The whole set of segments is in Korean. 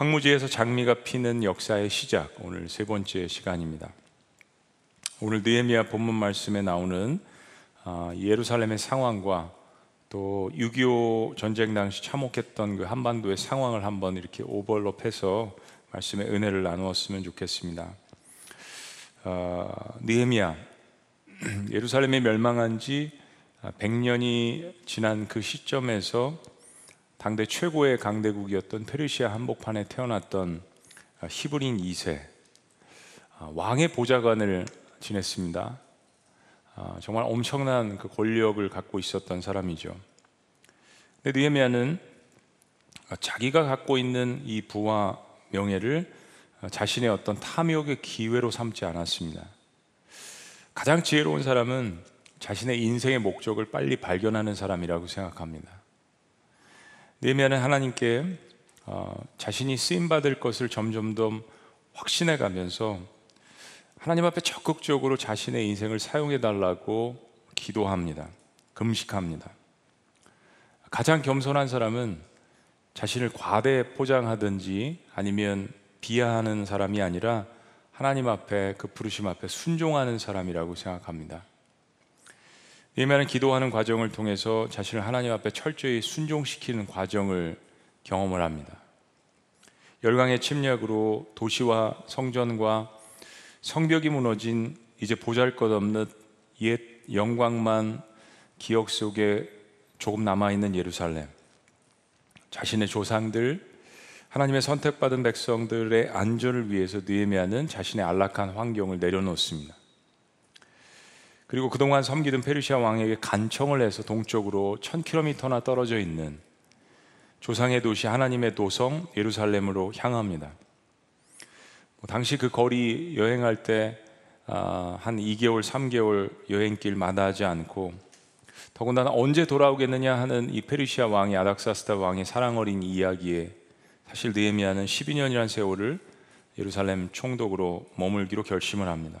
황무지에서 장미가 피는 역사의 시작 오늘 세 번째 시간입니다. 오늘 느헤미야 본문 말씀에 나오는 아, 예루살렘의 상황과 또 6.25 전쟁 당시 참혹했던 그 한반도의 상황을 한번 이렇게 오버럽해서 말씀의 은혜를 나누었으면 좋겠습니다. 어, 느헤미야 예루살렘이 멸망한 지 100년이 지난 그 시점에서 당대 최고의 강대국이었던 페르시아 한복판에 태어났던 히브린 2세 아, 왕의 보좌관을 지냈습니다. 아, 정말 엄청난 그 권력을 갖고 있었던 사람이죠. 근데 느헤미야는 자기가 갖고 있는 이 부와 명예를 자신의 어떤 탐욕의 기회로 삼지 않았습니다. 가장 지혜로운 사람은 자신의 인생의 목적을 빨리 발견하는 사람이라고 생각합니다. 느헤미야는 하나님께 어, 자신이 쓰임 받을 것을 점점 더 확신해 가면서 하나님 앞에 적극적으로 자신의 인생을 사용해 달라고 기도합니다. 금식합니다. 가장 겸손한 사람은 자신을 과대 포장하든지 아니면 비하하는 사람이 아니라 하나님 앞에 그 부르심 앞에 순종하는 사람이라고 생각합니다. 예매는 기도하는 과정을 통해서 자신을 하나님 앞에 철저히 순종시키는 과정을 경험을 합니다. 열강의 침략으로 도시와 성전과 성벽이 무너진 이제 보잘것없는 옛 영광만 기억 속에 조금 남아있는 예루살렘. 자신의 조상들, 하나님의 선택받은 백성들의 안전을 위해서 느헤미야는 자신의 안락한 환경을 내려놓습니다. 그리고 그동안 섬기던 페르시아 왕에게 간청을 해서 동쪽으로 1000km나 떨어져 있는 조상의 도시 하나님의 도성 예루살렘으로 향합니다. 뭐 당시 그 거리 여행할 때한 아, 2개월, 3개월 여행길 마다하지 않고 더군다나 언제 돌아오겠느냐 하는 이 페르시아 왕이 아닥사스다 왕의 사랑 어린 이야기에 사실 느헤미야는 12년이란 세월을 예루살렘 총독으로 머물기로 결심을 합니다.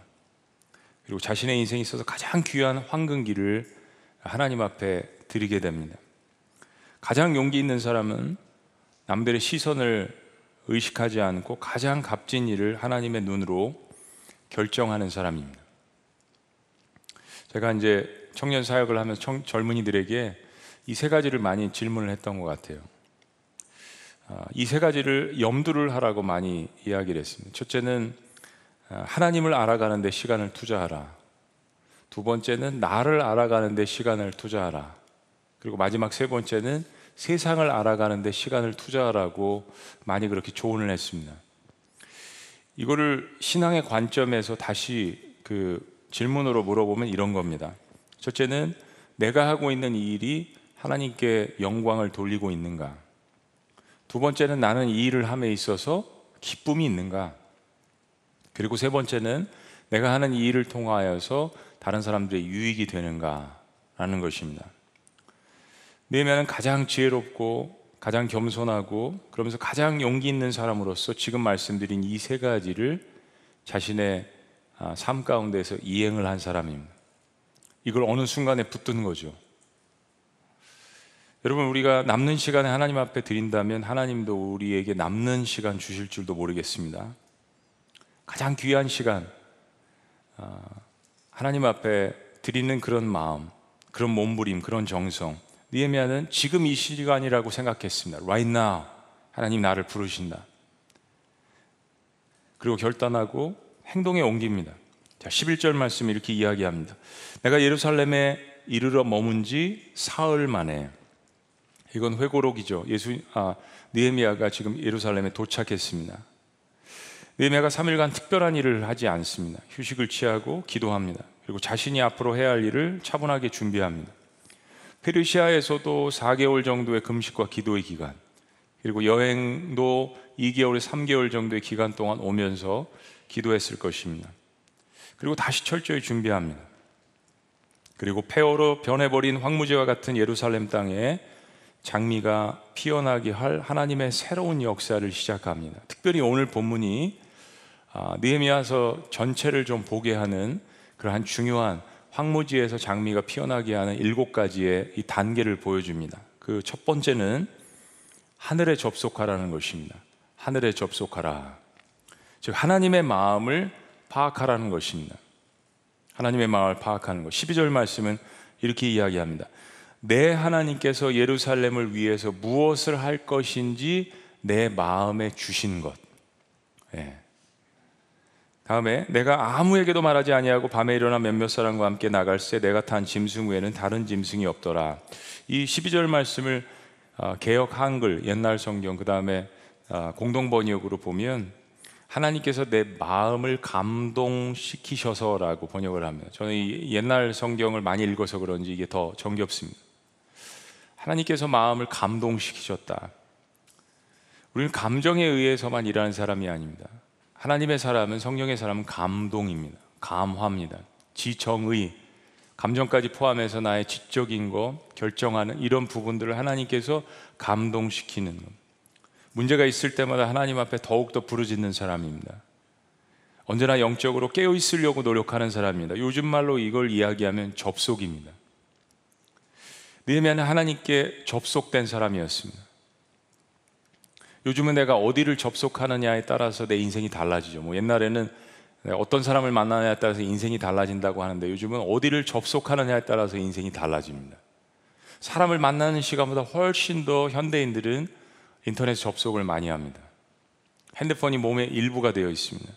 그리고 자신의 인생에 있어서 가장 귀한 황금기를 하나님 앞에 드리게 됩니다. 가장 용기 있는 사람은 남들의 시선을 의식하지 않고 가장 값진 일을 하나님의 눈으로 결정하는 사람입니다. 제가 이제 청년 사역을 하면서 청, 젊은이들에게 이 세 가지를 많이 질문을 했던 것 같아요. 아, 이세 가지를 염두를 하라고 많이 이야기를 했습니다. 첫째는 어, 하나님을 알아가는 데 시간을 투자하라. 두 번째는 나를 알아가는 데 시간을 투자하라. 그리고 마지막 세 번째는 세상을 알아가는 데 시간을 투자하라고 많이 그렇게 조언을 했습니다. 이거를 신앙의 관점에서 다시 그 질문으로 물어보면 이런 겁니다. 첫째는 내가 하고 있는 이 일이 하나님께 영광을 돌리고 있는가? 두 번째는 나는 이 일을 함에 있어서 기쁨이 있는가? 그리고 세 번째는 내가 하는 이 일을 통하여서 다른 사람들의 유익이 되는가라는 것입니다. 느헤미야는 가장 지혜롭고 가장 겸손하고 그러면서 가장 용기 있는 사람으로서 지금 말씀드린 이 세 가지를 자신의 아, 삶 가운데서 이행을 한 사람입니다. 이걸 어느 순간에 붙드는 거죠. 여러분 우리가 남는 시간에 하나님 앞에 드린다면 하나님도 우리에게 남는 시간 주실 줄도 모르겠습니다. 가장 귀한 시간 아, 하나님 앞에 드리는 그런 마음, 그런 몸부림, 그런 정성. 니에미아는 지금 이 시간이라고 생각했습니다. Right now, 하나님 나를 부르신다. 그리고 결단하고 행동에 옮깁니다. 자, 11절 말씀 이렇게 이야기합니다. 내가 예루살렘에 이르러 머문 지 사흘 만에 이건 회고록이죠. 예수 아, 느헤미야가 지금 예루살렘에 도착했습니다. 느헤미야가 3일간 특별한 일을 하지 않습니다. 휴식을 취하고 기도합니다. 그리고 자신이 앞으로 해야 할 일을 차분하게 준비합니다. 페르시아에서도 4개월 정도의 금식과 기도의 기간, 그리고 여행도 2개월에 3개월 정도의 기간 동안 오면서 기도했을 것입니다. 그리고 다시 철저히 준비합니다. 그리고 폐허로 변해버린 황무지와 같은 예루살렘 땅에 장미가 피어나게 할 하나님의 새로운 역사를 시작합니다. 특별히 오늘 본문이 아, 느헤미야서 전체를 좀 보게 하는 그러한 중요한 황무지에서 장미가 피어나게 하는 일곱 가지의 이 단계를 보여줍니다. 그 첫 번째는 하늘에 접속하라는 것입니다. 하늘에 접속하라. 즉 하나님의 마음을 파악하라는 것입니다. 하나님의 마음을 파악하는 것. 12절 말씀은 이렇게 이야기합니다. 내 하나님께서 예루살렘을 위해서 무엇을 할 것인지 내 마음에 주신 것. 예. 다음에 내가 아무에게도 말하지 아니하고 밤에 일어나 몇몇 사람과 함께 나갈새 내가 탄 짐승 외에는 다른 짐승이 없더라. 이 12절 말씀을 어, 개혁 한글 옛날 성경 그다음에 어, 공동 번역으로 보면 하나님께서 내 마음을 감동시키셔서라고 번역을 합니다. 저는 이 옛날 성경을 많이 읽어서 그런지 이게 더 정겹습니다. 하나님께서 마음을 감동시키셨다. 우리는 감정에 의해서만 일하는 사람이 아닙니다. 하나님의 사람은 성령의 사람은 감동입니다. 감화입니다. 지정의 감정까지 포함해서 나의 지적인 거 결정하는 이런 부분들을 하나님께서 감동시키는 것. 문제가 있을 때마다 하나님 앞에 더욱더 부르짖는 사람입니다. 언제나 영적으로 깨어 있으려고 노력하는 사람입니다. 요즘 말로 이걸 이야기하면 접속입니다. 느헤미야는 하나님께 접속된 사람이었습니다. 요즘은 내가 어디를 접속하느냐에 따라서 내 인생이 달라지죠. 뭐 옛날에는 어떤 사람을 만나냐에 따라서 인생이 달라진다고 하는데 요즘은 어디를 접속하느냐에 따라서 인생이 달라집니다. 사람을 만나는 시간보다 훨씬 더 현대인들은 인터넷 접속을 많이 합니다. 핸드폰이 몸의 일부가 되어 있습니다.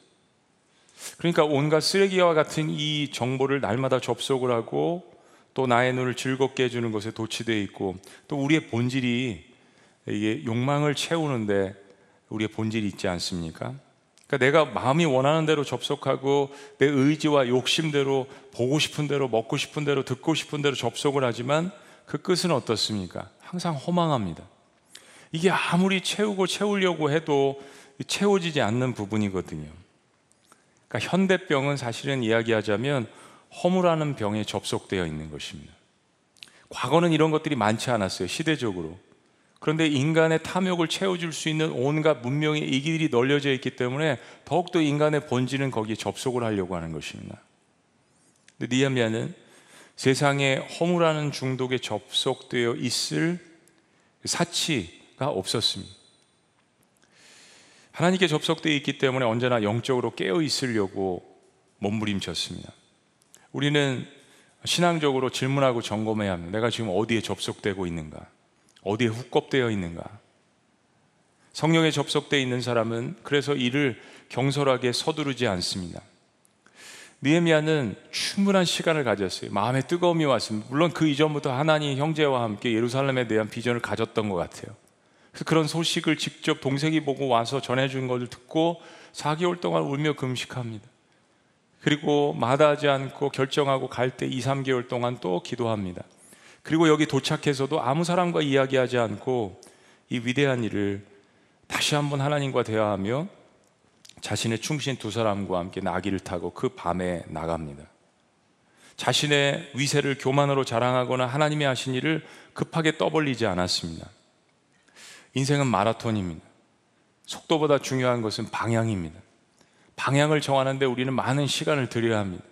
그러니까 온갖 쓰레기와 같은 이 정보를 날마다 접속을 하고 또 나의 눈을 즐겁게 해주는 것에 도취되어 있고 또 우리의 본질이 이게 욕망을 채우는데 우리의 본질이 있지 않습니까? 그러니까 내가 마음이 원하는 대로 접속하고 내 의지와 욕심대로 보고 싶은 대로 먹고 싶은 대로 듣고 싶은 대로 접속을 하지만 그 끝은 어떻습니까? 항상 허망합니다. 이게 아무리 채우고 채우려고 해도 채워지지 않는 부분이거든요. 그러니까 현대병은 사실은 이야기하자면 허물하는 병에 접속되어 있는 것입니다. 과거는 이런 것들이 많지 않았어요. 시대적으로. 그런데 인간의 탐욕을 채워줄 수 있는 온갖 문명의 이기들이 널려져 있기 때문에 더욱더 인간의 본질은 거기에 접속을 하려고 하는 것입니다. 근데 니아미아는 세상에 허물하는 중독에 접속되어 있을 사치가 없었습니다. 하나님께 접속되어 있기 때문에 언제나 영적으로 깨어 있으려고 몸부림쳤습니다. 우리는 신앙적으로 질문하고 점검해야 합니다. 내가 지금 어디에 접속되고 있는가? 어디에 훅겁되어 있는가? 성령에 접속되어 있는 사람은 그래서 이를 경솔하게 서두르지 않습니다. 느헤미야는 충분한 시간을 가졌어요. 마음에 뜨거움이 왔습니다. 물론 그 이전부터 하나님 형제와 함께 예루살렘에 대한 비전을 가졌던 것 같아요. 그런 소식을 직접 동생이 보고 와서 전해준 것을 듣고 4개월 동안 울며 금식합니다. 그리고 마다하지 않고 결정하고 갈 때 2, 3개월 동안 또 기도합니다. 그리고 여기 도착해서도 아무 사람과 이야기하지 않고 이 위대한 일을 다시 한번 하나님과 대화하며 자신의 충신 두 사람과 함께 나귀를 타고 그 밤에 나갑니다. 자신의 위세를 교만으로 자랑하거나 하나님이 하신 일을 급하게 떠벌리지 않았습니다. 인생은 마라톤입니다. 속도보다 중요한 것은 방향입니다. 방향을 정하는데 우리는 많은 시간을 들여야 합니다.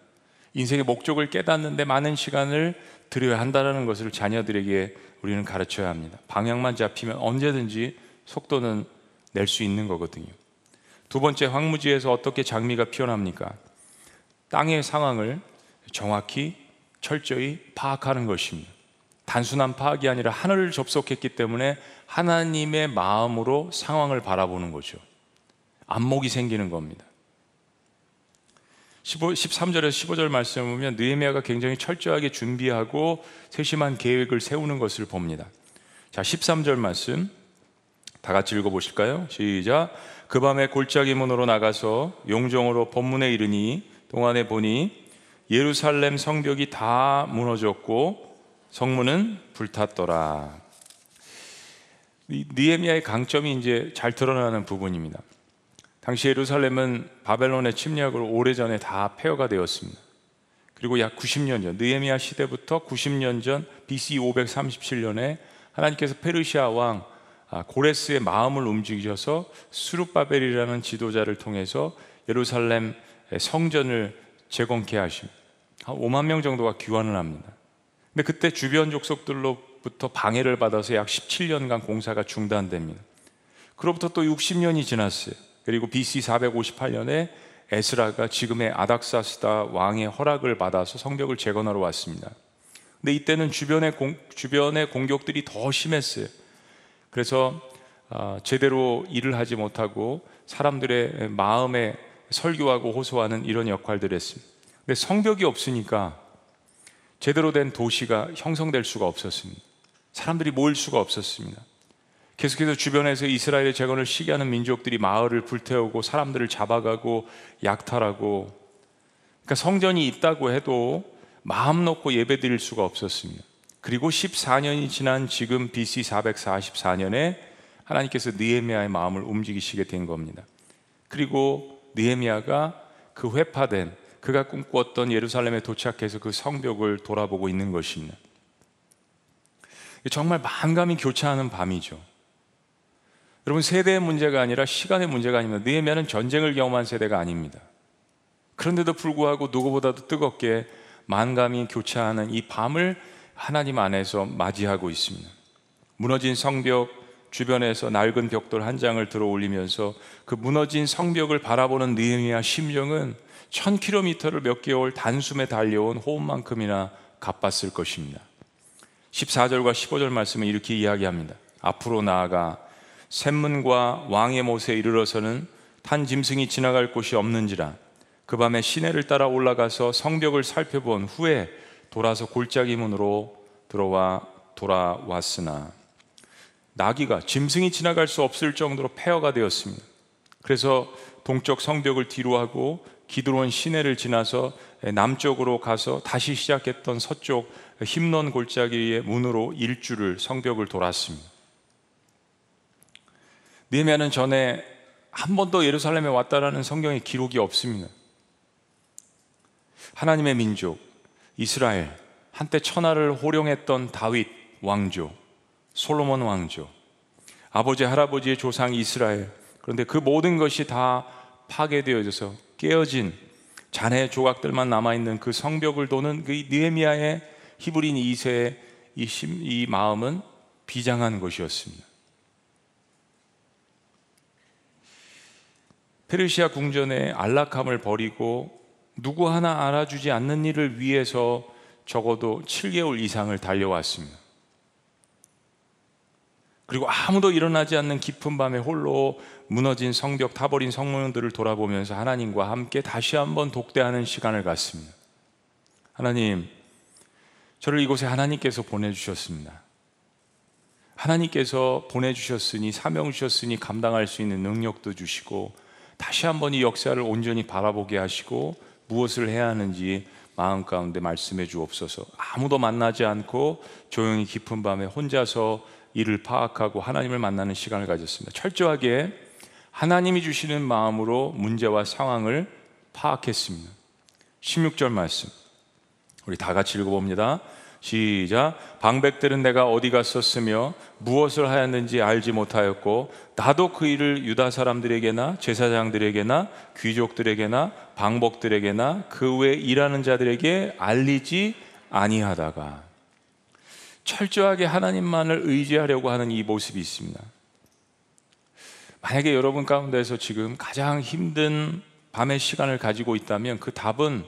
인생의 목적을 깨닫는데 많은 시간을 들여야 한다는 것을 자녀들에게 우리는 가르쳐야 합니다. 방향만 잡히면 언제든지 속도는 낼 수 있는 거거든요. 두 번째, 황무지에서 어떻게 장미가 피어납니까? 땅의 상황을 정확히 철저히 파악하는 것입니다. 단순한 파악이 아니라 하늘을 접속했기 때문에 하나님의 마음으로 상황을 바라보는 거죠. 안목이 생기는 겁니다. 15, 13절에서 15절 말씀을 보면 느헤미야가 굉장히 철저하게 준비하고 세심한 계획을 세우는 것을 봅니다. 자, 13절 말씀 다 같이 읽어 보실까요? 시작. 그 밤에 골짜기 문으로 나가서 용정으로 본문에 이르니 동안에 보니 예루살렘 성벽이 다 무너졌고 성문은 불탔더라. 니에미아의 강점이 이제 잘 드러나는 부분입니다. 당시 예루살렘은 바벨론의 침략으로 오래전에 다 폐허가 되었습니다. 그리고 약 90년 전, 느헤미야 시대부터 90년 전 BC 537년에 하나님께서 페르시아 왕 아, 고레스의 마음을 움직이셔서 수룹바벨이라는 지도자를 통해서 예루살렘 성전을 재건케. 한 5만 명 정도가 귀환을 합니다. 근데 그때 주변 족속들로부터 방해를 받아서 약 17년간 공사가 중단됩니다. 그로부터 또 60년이 지났어요. 그리고 BC 458년에 에스라가 지금의 아닥사스다 왕의 허락을 받아서 성벽을 재건하러 왔습니다. 근데 이때는 주변의 공, 주변의 공격들이 더 심했어요. 그래서 어, 제대로 일을 하지 못하고 사람들의 마음에 설교하고 호소하는 이런 역할들을 했습니다. 근데 성벽이 없으니까 제대로 된 도시가 형성될 수가 없었습니다. 사람들이 모일 수가 없었습니다. 계속해서 주변에서 이스라엘의 재건을 시기하는 민족들이 마을을 불태우고 사람들을 잡아가고 약탈하고 그러니까 성전이 있다고 해도 마음 놓고 예배 드릴 수가 없었습니다. 그리고 14년이 지난 지금 BC 444년에 하나님께서 느헤미야의 마음을 움직이시게 된 겁니다. 그리고 느헤미야가 그 회파된 그가 꿈꾸었던 예루살렘에 도착해서 그 성벽을 돌아보고 있는 것입니다. 정말 만감이 교차하는 밤이죠. 여러분 세대의 문제가 아니라 시간의 문제가 아닙니다. 느헤미야는 전쟁을 경험한 세대가 아닙니다. 그런데도 불구하고 누구보다도 뜨겁게 만감이 교차하는 이 밤을 하나님 안에서 맞이하고 있습니다. 무너진 성벽 주변에서 낡은 벽돌 한 장을 들어 올리면서 그 무너진 성벽을 바라보는 느헤미야 심정은 천 킬로미터를 몇 개월 단숨에 달려온 호흡만큼이나 가빴을 것입니다. 14절과 15절 말씀은 이렇게 이야기합니다. 앞으로 나아가 샘문과 왕의 못에 이르러서는 탄 짐승이 지나갈 곳이 없는지라 그 밤에 시내를 따라 올라가서 성벽을 살펴본 후에 돌아서 골짜기 문으로 들어와 돌아왔으나 나귀가 짐승이 지나갈 수 없을 정도로 폐허가 되었습니다. 그래서 동쪽 성벽을 뒤로 하고 기드론 시내를 지나서 남쪽으로 가서 다시 시작했던 서쪽 힘넌 골짜기의 문으로 일주를 성벽을 돌았습니다. 느헤미야는 전에 한 번도 예루살렘에 왔다라는 성경의 기록이 없습니다. 하나님의 민족 이스라엘 한때 천하를 호령했던 다윗 왕조 솔로몬 왕조, 아버지 할아버지의 조상 이스라엘. 그런데 그 모든 것이 다 파괴되어져서 깨어진 잔해 조각들만 남아 있는 그 성벽을 도는 그 느헤미야의 히브린 2세의 이, 심, 이 마음은 비장한 것이었습니다. 페르시아 궁전의 안락함을 버리고 누구 하나 알아주지 않는 일을 위해서 적어도 7개월 이상을 달려왔습니다. 그리고 아무도 일어나지 않는 깊은 밤에 홀로 무너진 성벽 타버린 성문들을 돌아보면서 하나님과 함께 다시 한번 독대하는 시간을 갖습니다. 하나님, 저를 이곳에 하나님께서 보내주셨습니다. 하나님께서 보내주셨으니 사명 주셨으니 감당할 수 있는 능력도 주시고 다시 한번 이 역사를 온전히 바라보게 하시고 무엇을 해야 하는지 마음 가운데 말씀해 주옵소서. 아무도 만나지 않고 조용히 깊은 밤에 혼자서 이를 파악하고 하나님을 만나는 시간을 가졌습니다. 철저하게 하나님이 주시는 마음으로 문제와 상황을 파악했습니다. 16절 말씀. 우리 다 같이 읽어봅니다. 시작. 방백들은 내가 어디 갔었으며 무엇을 하였는지 알지 못하였고 나도 그 일을 유다 사람들에게나 제사장들에게나 귀족들에게나 방복들에게나 그 외 일하는 자들에게 알리지 아니하다가 철저하게 하나님만을 의지하려고 하는 이 모습이 있습니다. 만약에 여러분 가운데서 지금 가장 힘든 밤의 시간을 가지고 있다면 그 답은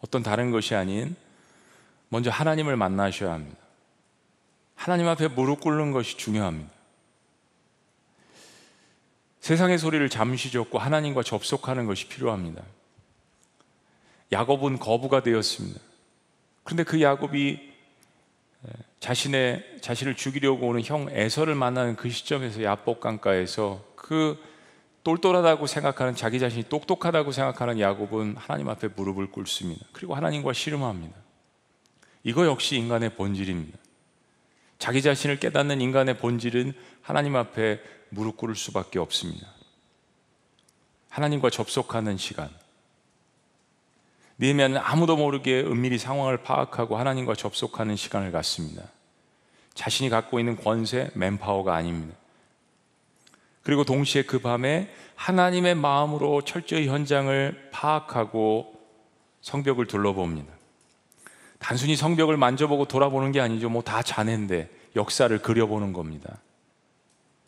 어떤 다른 것이 아닌 먼저 하나님을 만나셔야 합니다. 하나님 앞에 무릎 꿇는 것이 중요합니다. 세상의 소리를 잠시 줬고 하나님과 접속하는 것이 필요합니다. 야곱은 거부가 되었습니다. 그런데 그 야곱이 자신의 자신을 죽이려고 오는 형 에서를 만나는 그 시점에서 야복 강가에서 그 똘똘하다고 생각하는 자기 자신이 똑똑하다고 생각하는 야곱은 하나님 앞에 무릎을 꿇습니다. 그리고 하나님과 씨름합니다. 이거 역시 인간의 본질입니다. 자기 자신을 깨닫는 인간의 본질은 하나님 앞에 무릎 꿇을 수밖에 없습니다. 하나님과 접속하는 시간. 느헤미야는 아무도 모르게 은밀히 상황을 파악하고 하나님과 접속하는 시간을 갖습니다. 자신이 갖고 있는 권세, 맨파워가 아닙니다. 그리고 동시에 그 밤에 하나님의 마음으로 철저히 현장을 파악하고 성벽을 둘러봅니다. 단순히 성벽을 만져보고 돌아보는 게 아니죠. 뭐다 잔해인데 역사를 그려보는 겁니다.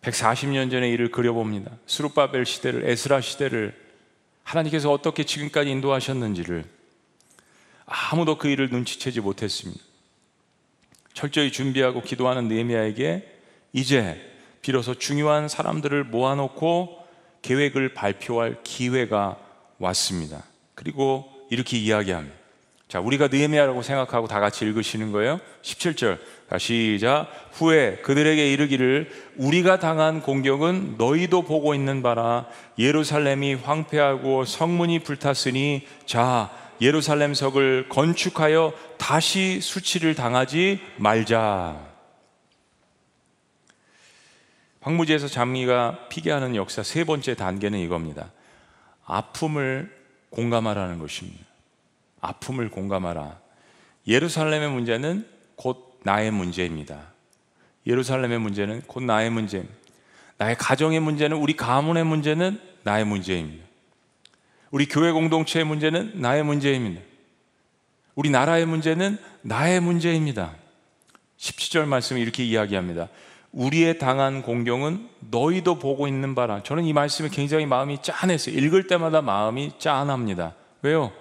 140년 전의 일을 그려봅니다. 수르바벨 시대를 에스라 시대를 하나님께서 어떻게 지금까지 인도하셨는지를 아무도 그 일을 눈치채지 못했습니다. 철저히 준비하고 기도하는 느헤미야에게 이제 비로소 중요한 사람들을 모아놓고 계획을 발표할 기회가 왔습니다. 그리고 이렇게 이야기합니다. 자, 우리가 느헤미야라고 생각하고 다 같이 읽으시는 거예요. 17절. 시작. 후에 그들에게 이르기를 우리가 당한 공격은 너희도 보고 있는 바라 예루살렘이 황폐하고 성문이 불탔으니 자 예루살렘 석을 건축하여 다시 수치를 당하지 말자. 황무지에서 장미가 피게 하는 역사 세 번째 단계는 이겁니다. 아픔을 공감하라는 것입니다. 아픔을 공감하라. 예루살렘의 문제는 곧 나의 문제입니다. 예루살렘의 문제는 곧 나의 문제. 나의 가정의 문제는 우리 가문의 문제는 나의 문제입니다. 우리 교회 공동체의 문제는 나의 문제입니다. 우리 나라의 문제는 나의 문제입니다. 17절 말씀이 이렇게 이야기합니다. 우리의 당한 공경은 너희도 보고 있는 바라. 저는 이 말씀에 굉장히 마음이 짠했어요. 읽을 때마다 마음이 짠합니다. 왜요?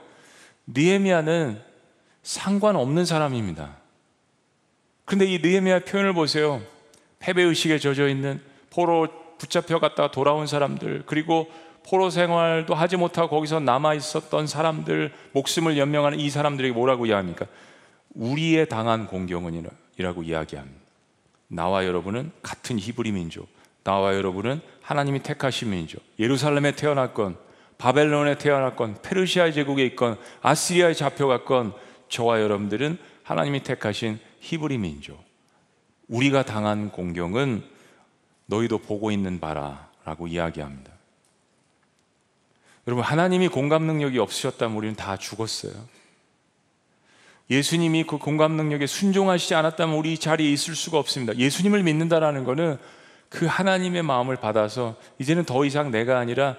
느헤미야는 상관없는 사람입니다. 근데 이 느헤미야 표현을 보세요. 패배 의식에 젖어 있는 포로 붙잡혀 갔다가 돌아온 사람들 그리고 포로 생활도 하지 못하고 거기서 남아 있었던 사람들 목숨을 연명하는 이 사람들에게 뭐라고 이야기합니까? 우리의 당한 공경은이라고 이야기합니다. 나와 여러분은 같은 히브리 민족. 나와 여러분은 하나님이 택하신 민족. 예루살렘에 태어났건 바벨론에 태어났건 페르시아 제국에 있건 아시리아에 잡혀갔건 저와 여러분들은 하나님이 택하신 히브리 민족. 우리가 당한 공경은 너희도 보고 있는 바라라고 이야기합니다. 여러분 하나님이 공감 능력이 없으셨다면 우리는 다 죽었어요. 예수님이 그 공감 능력에 순종하시지 않았다면 우리 이 자리에 있을 수가 없습니다. 예수님을 믿는다라는 것은 그 하나님의 마음을 받아서 이제는 더 이상 내가 아니라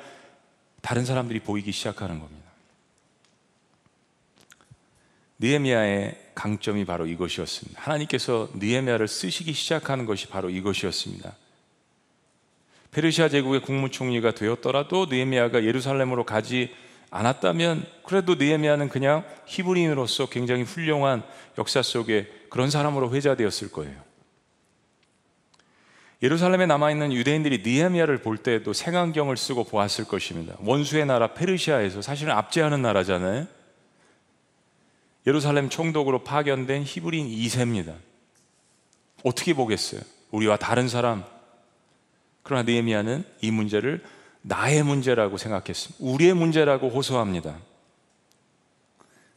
다른 사람들이 보이기 시작하는 겁니다. 느헤미야의 강점이 바로 이것이었습니다. 하나님께서 느헤미야를 쓰시기 시작하는 것이 바로 이것이었습니다. 페르시아 제국의 국무총리가 되었더라도 느헤미야가 예루살렘으로 가지 않았다면 그래도 느헤미야는 그냥 히브리인으로서 굉장히 훌륭한 역사 속에 그런 사람으로 회자되었을 거예요. 예루살렘에 남아 있는 유대인들이 느헤미야를 볼 때에도 생안경을 쓰고 보았을 것입니다. 원수의 나라 페르시아에서 사실은 압제하는 나라잖아요. 예루살렘 총독으로 파견된 히브리인 2세입니다. 어떻게 보겠어요? 우리와 다른 사람. 그러나 느헤미야는 이 문제를 나의 문제라고 생각했습니다. 우리의 문제라고 호소합니다.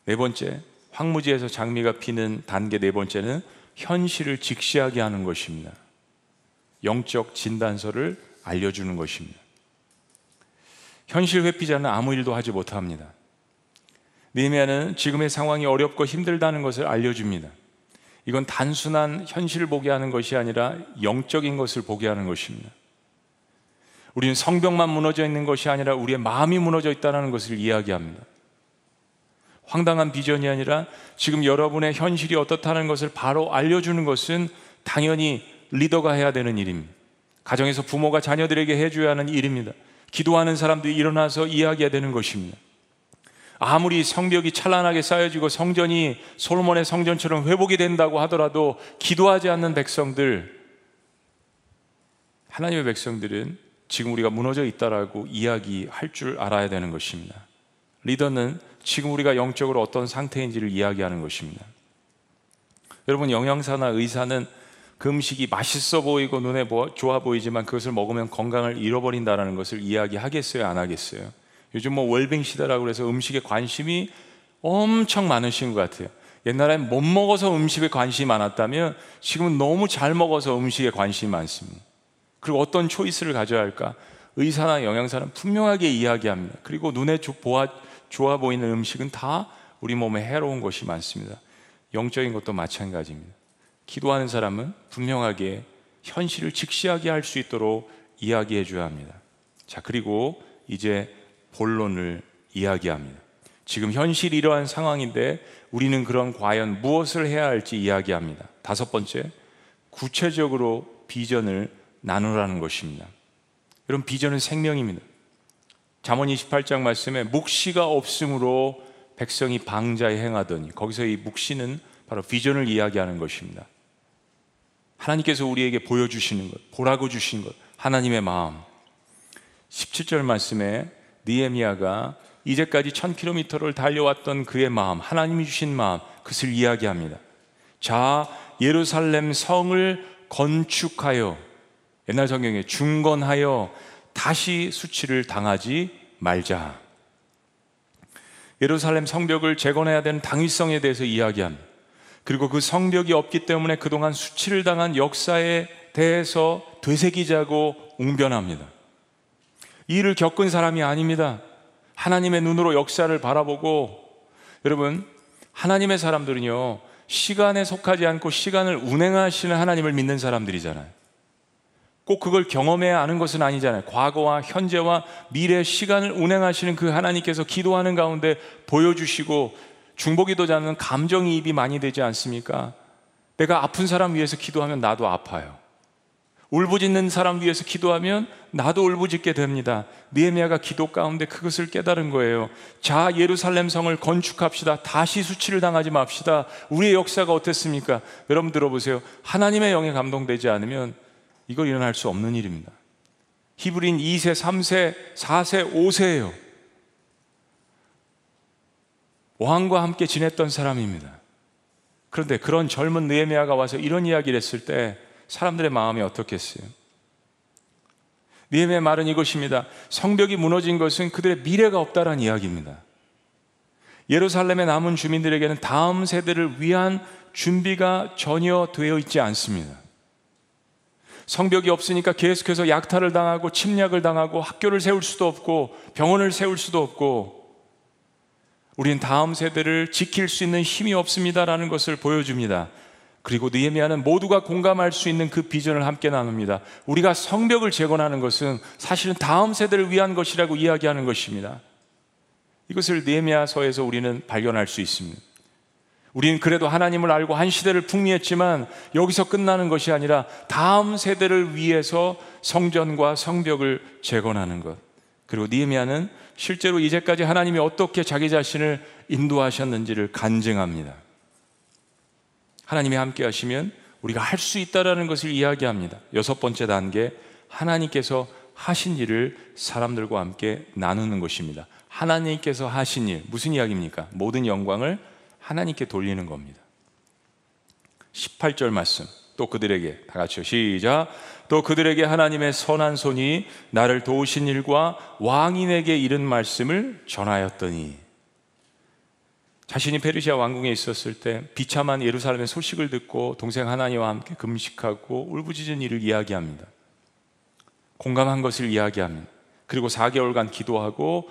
네 번째, 황무지에서 장미가 피는 단계 네 번째는 현실을 직시하게 하는 것입니다. 영적 진단서를 알려주는 것입니다. 현실 회피자는 아무 일도 하지 못합니다. 느헤미야는 지금의 상황이 어렵고 힘들다는 것을 알려줍니다. 이건 단순한 현실 보게 하는 것이 아니라 영적인 것을 보게 하는 것입니다. 우리는 성벽만 무너져 있는 것이 아니라 우리의 마음이 무너져 있다는 것을 이야기합니다. 황당한 비전이 아니라 지금 여러분의 현실이 어떻다는 것을 바로 알려주는 것은 당연히 리더가 해야 되는 일입니다. 가정에서 부모가 자녀들에게 해줘야 하는 일입니다. 기도하는 사람들이 일어나서 이야기해야 되는 것입니다. 아무리 성벽이 찬란하게 쌓여지고 성전이 솔로몬의 성전처럼 회복이 된다고 하더라도 기도하지 않는 백성들, 하나님의 백성들은 지금 우리가 무너져 있다라고 이야기할 줄 알아야 되는 것입니다. 리더는 지금 우리가 영적으로 어떤 상태인지를 이야기하는 것입니다. 여러분, 영양사나 의사는 그 음식이 맛있어 보이고 눈에 좋아 보이지만 그것을 먹으면 건강을 잃어버린다는 것을 이야기하겠어요? 안 하겠어요? 요즘 뭐 웰빙 시대라고 그래서 음식에 관심이 엄청 많으신 것 같아요. 옛날엔 못 먹어서 음식에 관심이 많았다면 지금은 너무 잘 먹어서 음식에 관심이 많습니다. 그리고 어떤 초이스를 가져야 할까? 의사나 영양사는 분명하게 이야기합니다. 그리고 눈에 보아, 좋아 보이는 음식은 다 우리 몸에 해로운 것이 많습니다. 영적인 것도 마찬가지입니다. 기도하는 사람은 분명하게 현실을 직시하게 할 수 있도록 이야기해 줘야 합니다. 자, 그리고 이제 본론을 이야기합니다. 지금 현실이 이러한 상황인데 우리는 그런 과연 무엇을 해야 할지 이야기합니다. 다섯 번째, 구체적으로 비전을 나누라는 것입니다. 여러분 비전은 생명입니다. 잠언 28장 말씀에 묵시가 없으므로 백성이 방자에 행하더니 거기서 이 묵시는 바로 비전을 이야기하는 것입니다. 하나님께서 우리에게 보여주시는 것, 보라고 주신 것, 하나님의 마음. 17절 말씀에 니에미아가 이제까지 1000km를 달려왔던 그의 마음, 하나님이 주신 마음, 그것을 이야기합니다. 자, 예루살렘 성을 건축하여 옛날 성경에 중건하여 다시 수치를 당하지 말자. 예루살렘 성벽을 재건해야 되는 당위성에 대해서 이야기합니다. 그리고 그 성벽이 없기 때문에 그동안 수치를 당한 역사에 대해서 되새기자고 웅변합니다. 이 일을 겪은 사람이 아닙니다. 하나님의 눈으로 역사를 바라보고 여러분 하나님의 사람들은요 시간에 속하지 않고 시간을 운행하시는 하나님을 믿는 사람들이잖아요. 꼭 그걸 경험해야 아는 것은 아니잖아요. 과거와 현재와 미래 시간을 운행하시는 그 하나님께서 기도하는 가운데 보여주시고 중보기도자는 감정이입이 많이 되지 않습니까? 내가 아픈 사람 위해서 기도하면 나도 아파요. 울부짖는 사람 위해서 기도하면 나도 울부짖게 됩니다. 니에미아가 기도 가운데 그것을 깨달은 거예요. 자, 예루살렘 성을 건축합시다. 다시 수치를 당하지 맙시다. 우리의 역사가 어땠습니까? 여러분 들어보세요. 하나님의 영에 감동되지 않으면 이걸 일어날 수 없는 일입니다. 히브린 2세, 3세, 4세, 5세예요. 왕과 함께 지냈던 사람입니다. 그런데 그런 젊은 느헤미야가 와서 이런 이야기를 했을 때 사람들의 마음이 어떻겠어요? 느헤미야의 말은 이것입니다. 성벽이 무너진 것은 그들의 미래가 없다라는 이야기입니다. 예루살렘에 남은 주민들에게는 다음 세대를 위한 준비가 전혀 되어 있지 않습니다. 성벽이 없으니까 계속해서 약탈을 당하고 침략을 당하고 학교를 세울 수도 없고 병원을 세울 수도 없고 우리는 다음 세대를 지킬 수 있는 힘이 없습니다라는 것을 보여줍니다. 그리고 느헤미야는 모두가 공감할 수 있는 그 비전을 함께 나눕니다. 우리가 성벽을 재건하는 것은 사실은 다음 세대를 위한 것이라고 이야기하는 것입니다. 이것을 느헤미야서에서 우리는 발견할 수 있습니다. 우리는 그래도 하나님을 알고 한 시대를 풍미했지만 여기서 끝나는 것이 아니라 다음 세대를 위해서 성전과 성벽을 재건하는 것. 그리고 니에미아는 실제로 이제까지 하나님이 어떻게 자기 자신을 인도하셨는지를 간증합니다. 하나님이 함께 하시면 우리가 할 수 있다라는 것을 이야기합니다. 여섯 번째 단계 하나님께서 하신 일을 사람들과 함께 나누는 것입니다. 하나님께서 하신 일 무슨 이야기입니까? 모든 영광을 하나님께 돌리는 겁니다. 18절 말씀. 또 그들에게 다 같이요. 시작. 또 그들에게 하나님의 선한 손이 나를 도우신 일과 왕인에게 이른 말씀을 전하였더니 자신이 페르시아 왕궁에 있었을 때 비참한 예루살렘의 소식을 듣고 동생 하나님과 함께 금식하고 울부짖은 일을 이야기합니다. 공감한 것을 이야기합니다. 그리고 4개월간 기도하고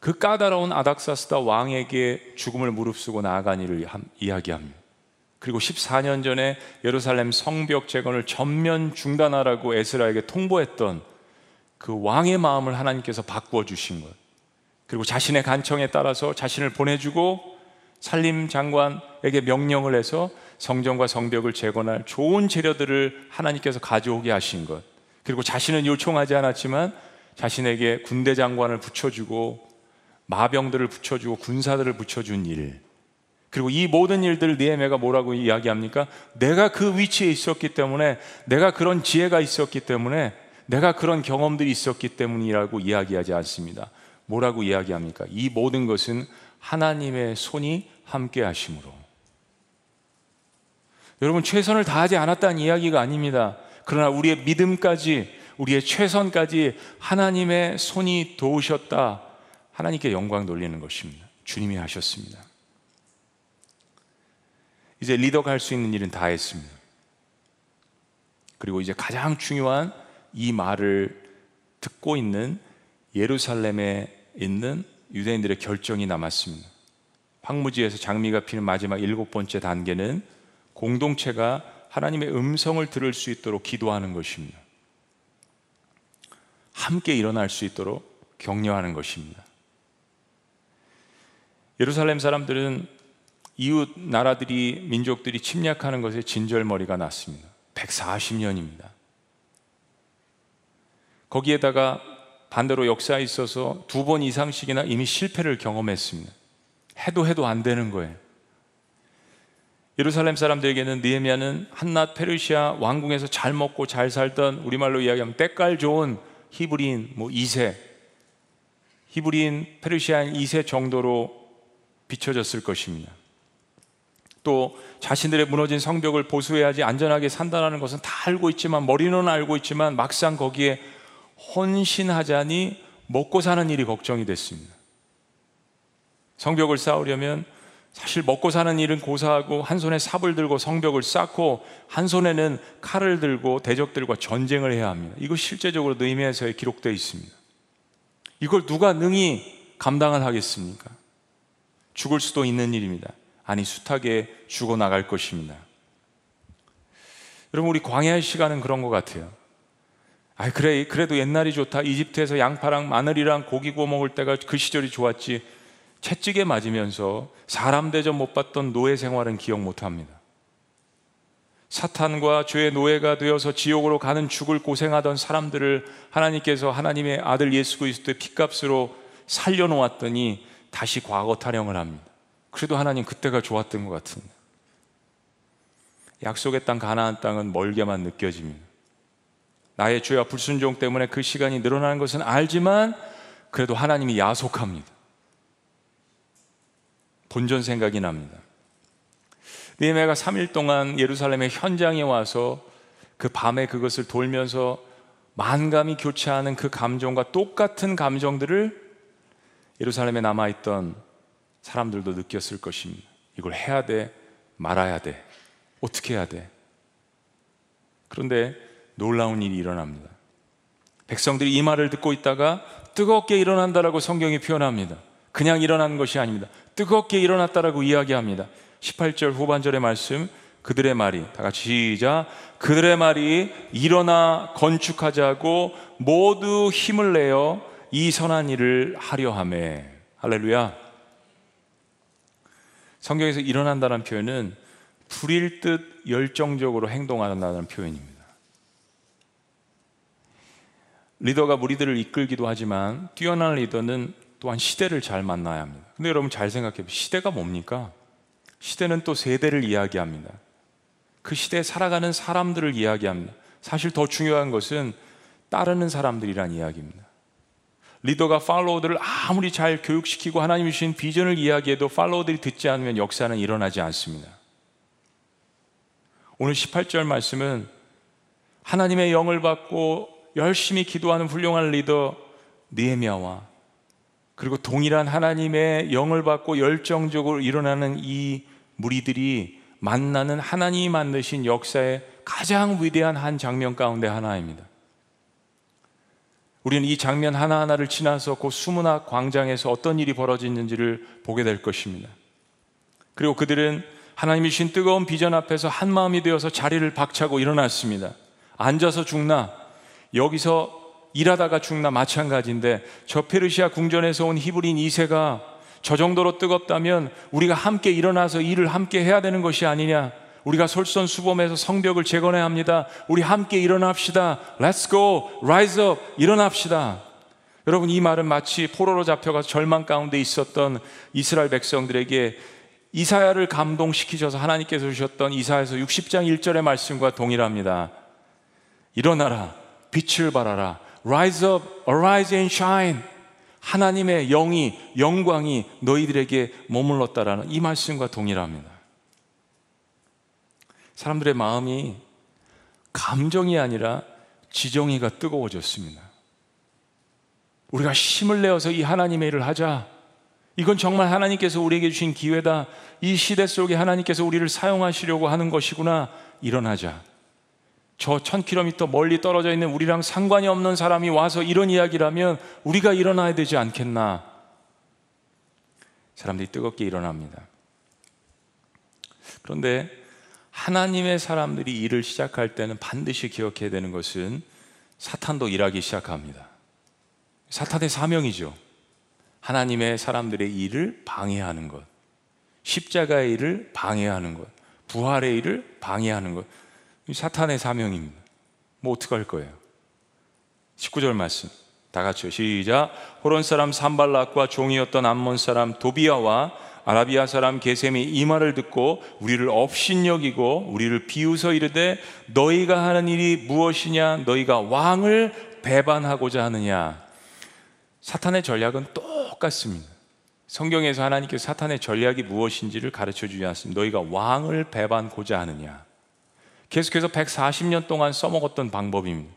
그 까다로운 아닥사스다 왕에게 죽음을 무릅쓰고 나아간 일을 이야기합니다. 그리고 14년 전에 예루살렘 성벽 재건을 전면 중단하라고 에스라에게 통보했던 그 왕의 마음을 하나님께서 바꾸어 주신 것. 그리고 자신의 간청에 따라서 자신을 보내주고 살림 장관에게 명령을 해서 성전과 성벽을 재건할 좋은 재료들을 하나님께서 가져오게 하신 것. 그리고 자신은 요청하지 않았지만 자신에게 군대 장관을 붙여주고 마병들을 붙여주고 군사들을 붙여준 일. 그리고 이 모든 일들을 니에메가 뭐라고 이야기합니까? 내가 그 위치에 있었기 때문에 내가 그런 지혜가 있었기 때문에 내가 그런 경험들이 있었기 때문이라고 이야기하지 않습니다. 뭐라고 이야기합니까? 이 모든 것은 하나님의 손이 함께 하심으로. 여러분 최선을 다하지 않았다는 이야기가 아닙니다. 그러나 우리의 믿음까지 우리의 최선까지 하나님의 손이 도우셨다. 하나님께 영광 돌리는 것입니다. 주님이 하셨습니다. 이제 리더가 할 수 있는 일은 다 했습니다. 그리고 이제 가장 중요한 이 말을 듣고 있는 예루살렘에 있는 유대인들의 결정이 남았습니다. 황무지에서 장미가 피는 마지막 일곱 번째 단계는 공동체가 하나님의 음성을 들을 수 있도록 기도하는 것입니다. 함께 일어날 수 있도록 격려하는 것입니다. 예루살렘 사람들은 이웃 나라들이 민족들이 침략하는 것에 진절머리가 났습니다. 140년입니다. 거기에다가 반대로 역사에 있어서 두 번 이상씩이나 이미 실패를 경험했습니다. 해도 해도 안 되는 거예요. 예루살렘 사람들에게는 느헤미야는 한낱 페르시아 왕궁에서 잘 먹고 잘 살던 우리말로 이야기하면 때깔 좋은 히브리인 뭐 2세 히브리인 페르시아인 2세 정도로 비춰졌을 것입니다. 또 자신들의 무너진 성벽을 보수해야지 안전하게 산다는 것은 다 알고 있지만 머리는 알고 있지만 막상 거기에 헌신하자니 먹고 사는 일이 걱정이 됐습니다. 성벽을 쌓으려면 사실 먹고 사는 일은 고사하고 한 손에 삽을 들고 성벽을 쌓고 한 손에는 칼을 들고 대적들과 전쟁을 해야 합니다. 이거 실제적으로 느헤미야서에 기록되어 있습니다. 이걸 누가 능히 감당을 하겠습니까? 죽을 수도 있는 일입니다. 아니 숱하게 죽어 나갈 것입니다. 여러분 우리 광야의 시간은 그런 것 같아요. 아 그래 그래도 옛날이 좋다. 이집트에서 양파랑 마늘이랑 고기 구워 먹을 때가 그 시절이 좋았지. 채찍에 맞으면서 사람 대접 못 받던 노예 생활은 기억 못 합니다. 사탄과 죄의 노예가 되어서 지옥으로 가는 죽을 고생하던 사람들을 하나님께서 하나님의 아들 예수 그리스도의 피값으로 살려놓았더니 다시 과거 타령을 합니다. 그래도 하나님 그때가 좋았던 것 같은데. 약속의 땅 가나안 땅은 멀게만 느껴집니다. 나의 죄와 불순종 때문에 그 시간이 늘어나는 것은 알지만 그래도 하나님이 야속합니다. 본전 생각이 납니다. 느헤미야가 3일 동안 예루살렘의 현장에 와서 그 밤에 그것을 돌면서 만감이 교차하는 그 감정과 똑같은 감정들을 예루살렘에 남아있던 사람들도 느꼈을 것입니다. 이걸 해야 돼, 말아야 돼, 어떻게 해야 돼. 그런데 놀라운 일이 일어납니다. 백성들이 이 말을 듣고 있다가 뜨겁게 일어난다라고 성경이 표현합니다. 그냥 일어난 것이 아닙니다. 뜨겁게 일어났다라고 이야기합니다. 18절 후반절의 말씀 그들의 말이 다 같이 시작 그들의 말이 일어나 건축하자고 모두 힘을 내어 이 선한 일을 하려 함에 할렐루야 성경에서 일어난다는 표현은 불일 듯 열정적으로 행동한다는 표현입니다. 리더가 무리들을 이끌기도 하지만 뛰어난 리더는 또한 시대를 잘 만나야 합니다. 근데 여러분 잘 생각해 보세요. 시대가 뭡니까? 시대는 또 세대를 이야기합니다. 그 시대에 살아가는 사람들을 이야기합니다. 사실 더 중요한 것은 따르는 사람들이란 이야기입니다. 리더가 팔로워들을 아무리 잘 교육시키고 하나님이 주신 비전을 이야기해도 팔로워들이 듣지 않으면 역사는 일어나지 않습니다. 오늘 18절 말씀은 하나님의 영을 받고 열심히 기도하는 훌륭한 리더 니에미아와 그리고 동일한 하나님의 영을 받고 열정적으로 일어나는 이 무리들이 만나는 하나님이 만드신 역사의 가장 위대한 한 장면 가운데 하나입니다. 우리는 이 장면 하나하나를 지나서 그 수문학 광장에서 어떤 일이 벌어지는지를 보게 될 것입니다. 그리고 그들은 하나님이 주신 뜨거운 비전 앞에서 한 마음이 되어서 자리를 박차고 일어났습니다. 앉아서 죽나 여기서 일하다가 죽나 마찬가지인데 저 페르시아 궁전에서 온 히브리인 2세가 저 정도로 뜨겁다면 우리가 함께 일어나서 일을 함께 해야 되는 것이 아니냐. 우리가 솔선수범해서 성벽을 재건해야 합니다. 우리 함께 일어납시다. Let's go. Rise up. 일어납시다. 여러분 이 말은 마치 포로로 잡혀가서 절망 가운데 있었던 이스라엘 백성들에게 이사야를 감동시키셔서 하나님께서 주셨던 이사야서 60장 1절의 말씀과 동일합니다. 일어나라. 빛을 발하라. Rise up, arise and shine. 하나님의 영이, 영광이 너희들에게 머물렀다라는 이 말씀과 동일합니다. 사람들의 마음이 감정이 아니라 지정이가 뜨거워졌습니다. 우리가 힘을 내어서 이 하나님의 일을 하자. 이건 정말 하나님께서 우리에게 주신 기회다. 이 시대 속에 하나님께서 우리를 사용하시려고 하는 것이구나. 일어나자. 저 1000km 멀리 떨어져 있는 우리랑 상관이 없는 사람이 와서 이런 이야기라면 우리가 일어나야 되지 않겠나? 사람들이 뜨겁게 일어납니다. 그런데 하나님의 사람들이 일을 시작할 때는 반드시 기억해야 되는 것은 사탄도 일하기 시작합니다. 사탄의 사명이죠. 하나님의 사람들의 일을 방해하는 것. 십자가의 일을 방해하는 것. 부활의 일을 방해하는 것. 사탄의 사명입니다. 뭐 어떡할 거예요? 19절 말씀 다 같이요 시작 호론 사람 산발락과 종이었던 암몬 사람 도비아와 아라비아 사람 게셈이 이 말을 듣고 우리를 업신여기고 우리를 비웃어 이르되 너희가 하는 일이 무엇이냐 너희가 왕을 배반하고자 하느냐 사탄의 전략은 똑같습니다. 성경에서 하나님께서 사탄의 전략이 무엇인지를 가르쳐 주지 않습니다. 너희가 왕을 배반고자 하느냐. 계속해서 140년 동안 써먹었던 방법입니다.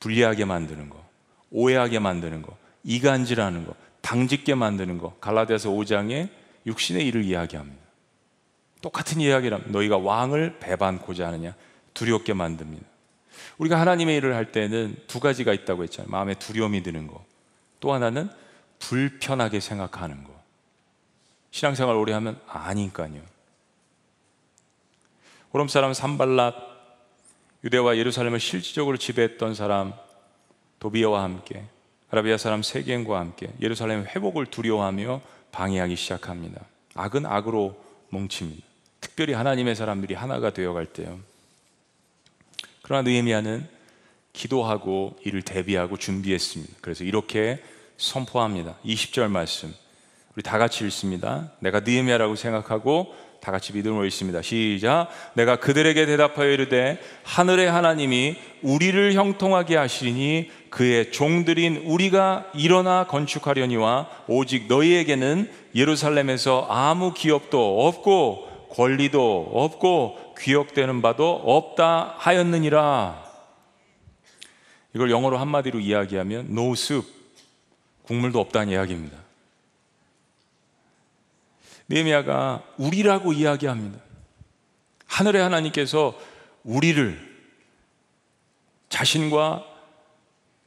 불리하게 만드는 거, 오해하게 만드는 거, 이간질하는 거, 당짓게 만드는 거. 갈라디아서 5장에 육신의 일을 이야기합니다. 똑같은 이야기랍니다. 너희가 왕을 배반고자 하느냐? 두렵게 만듭니다. 우리가 하나님의 일을 할 때는 두 가지가 있다고 했잖아요. 마음에 두려움이 드는 거. 또 하나는 불편하게 생각하는 거. 신앙생활 오래 하면 아니까요. 호럼 사람 산발랏 유대와 예루살렘을 실질적으로 지배했던 사람 도비아와 함께 아라비아 사람 세겜과 함께 예루살렘 회복을 두려워하며 방해하기 시작합니다. 악은 악으로 뭉칩니다. 특별히 하나님의 사람들이 하나가 되어갈 때요. 그러나 느헤미야는 기도하고 이를 대비하고 준비했습니다. 그래서 이렇게 선포합니다. 20절 말씀. 우리 다 같이 읽습니다. 내가 느헤미야라고 생각하고 다 같이 믿음으로 읽습니다. 시작. 내가 그들에게 대답하여 이르되 하늘의 하나님이 우리를 형통하게 하시니 그의 종들인 우리가 일어나 건축하려니와 오직 너희에게는 예루살렘에서 아무 기업도 없고 권리도 없고 귀역되는 바도 없다 하였느니라. 이걸 영어로 한마디로 이야기하면 no soup, 국물도 없다는 이야기입니다. 네미아가 우리라고 이야기합니다. 하늘의 하나님께서 우리를 자신과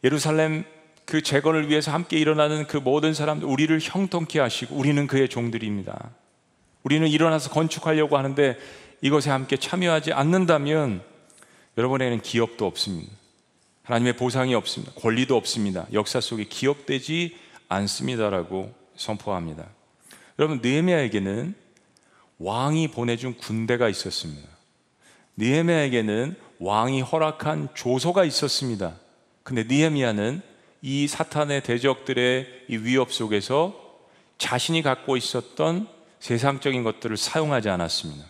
예루살렘 그 재건을 위해서 함께 일어나는 그 모든 사람들 우리를 형통케 하시고 우리는 그의 종들입니다. 우리는 일어나서 건축하려고 하는데 이것에 함께 참여하지 않는다면 여러분에게는 기업도 없습니다. 하나님의 보상이 없습니다. 권리도 없습니다. 역사 속에 기억되지 않습니다라고 선포합니다. 여러분 느헤미야에게는 왕이 보내준 군대가 있었습니다. 느헤미야에게는 왕이 허락한 조소가 있었습니다. 근데 느헤미야는 이 사탄의 대적들의 이 위협 속에서 자신이 갖고 있었던 세상적인 것들을 사용하지 않았습니다.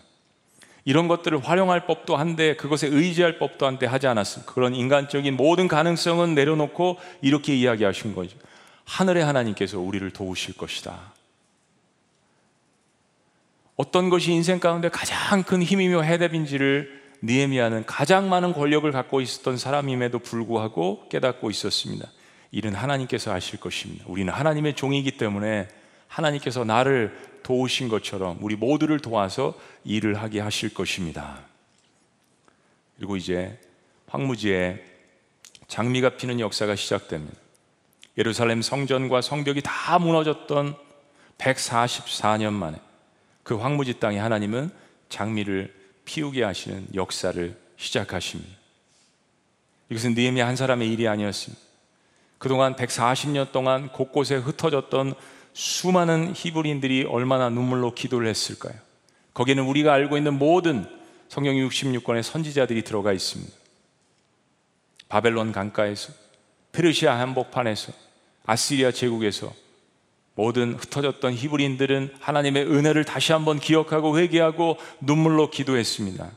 이런 것들을 활용할 법도 한데 그것에 의지할 법도 한데 하지 않았습니다. 그런 인간적인 모든 가능성은 내려놓고 이렇게 이야기하신 거죠. 하늘의 하나님께서 우리를 도우실 것이다. 어떤 것이 인생 가운데 가장 큰 힘이며 해답인지를 니에미아는 가장 많은 권력을 갖고 있었던 사람임에도 불구하고 깨닫고 있었습니다. 일은 하나님께서 하실 것입니다. 우리는 하나님의 종이기 때문에 하나님께서 나를 도우신 것처럼 우리 모두를 도와서 일을 하게 하실 것입니다. 그리고 이제 황무지에 장미가 피는 역사가 시작됩니다. 예루살렘 성전과 성벽이 다 무너졌던 144년 만에 그 황무지 땅에 하나님은 장미를 피우게 하시는 역사를 시작하십니다. 이것은 느헤미야 한 사람의 일이 아니었습니다. 그동안 140년 동안 곳곳에 흩어졌던 수많은 히브리인들이 얼마나 눈물로 기도를 했을까요? 거기에는 우리가 알고 있는 모든 성경 66권의 선지자들이 들어가 있습니다. 바벨론 강가에서, 페르시아 한복판에서, 아시리아 제국에서 모든 흩어졌던 히브리인들은 하나님의 은혜를 다시 한번 기억하고 회개하고 눈물로 기도했습니다.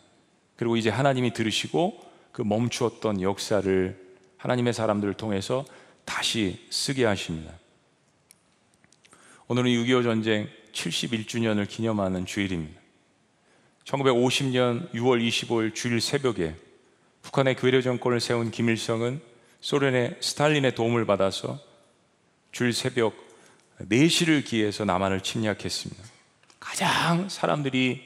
그리고 이제 하나님이 들으시고 그 멈추었던 역사를 하나님의 사람들을 통해서 다시 쓰게 하십니다. 오늘은 6.25 전쟁 71주년을 기념하는 주일입니다. 1950년 6월 25일 주일 새벽에 북한의 괴뢰 정권을 세운 김일성은 소련의 스탈린의 도움을 받아서 주일 새벽 4시를 기해서 남한을 침략했습니다. 가장 사람들이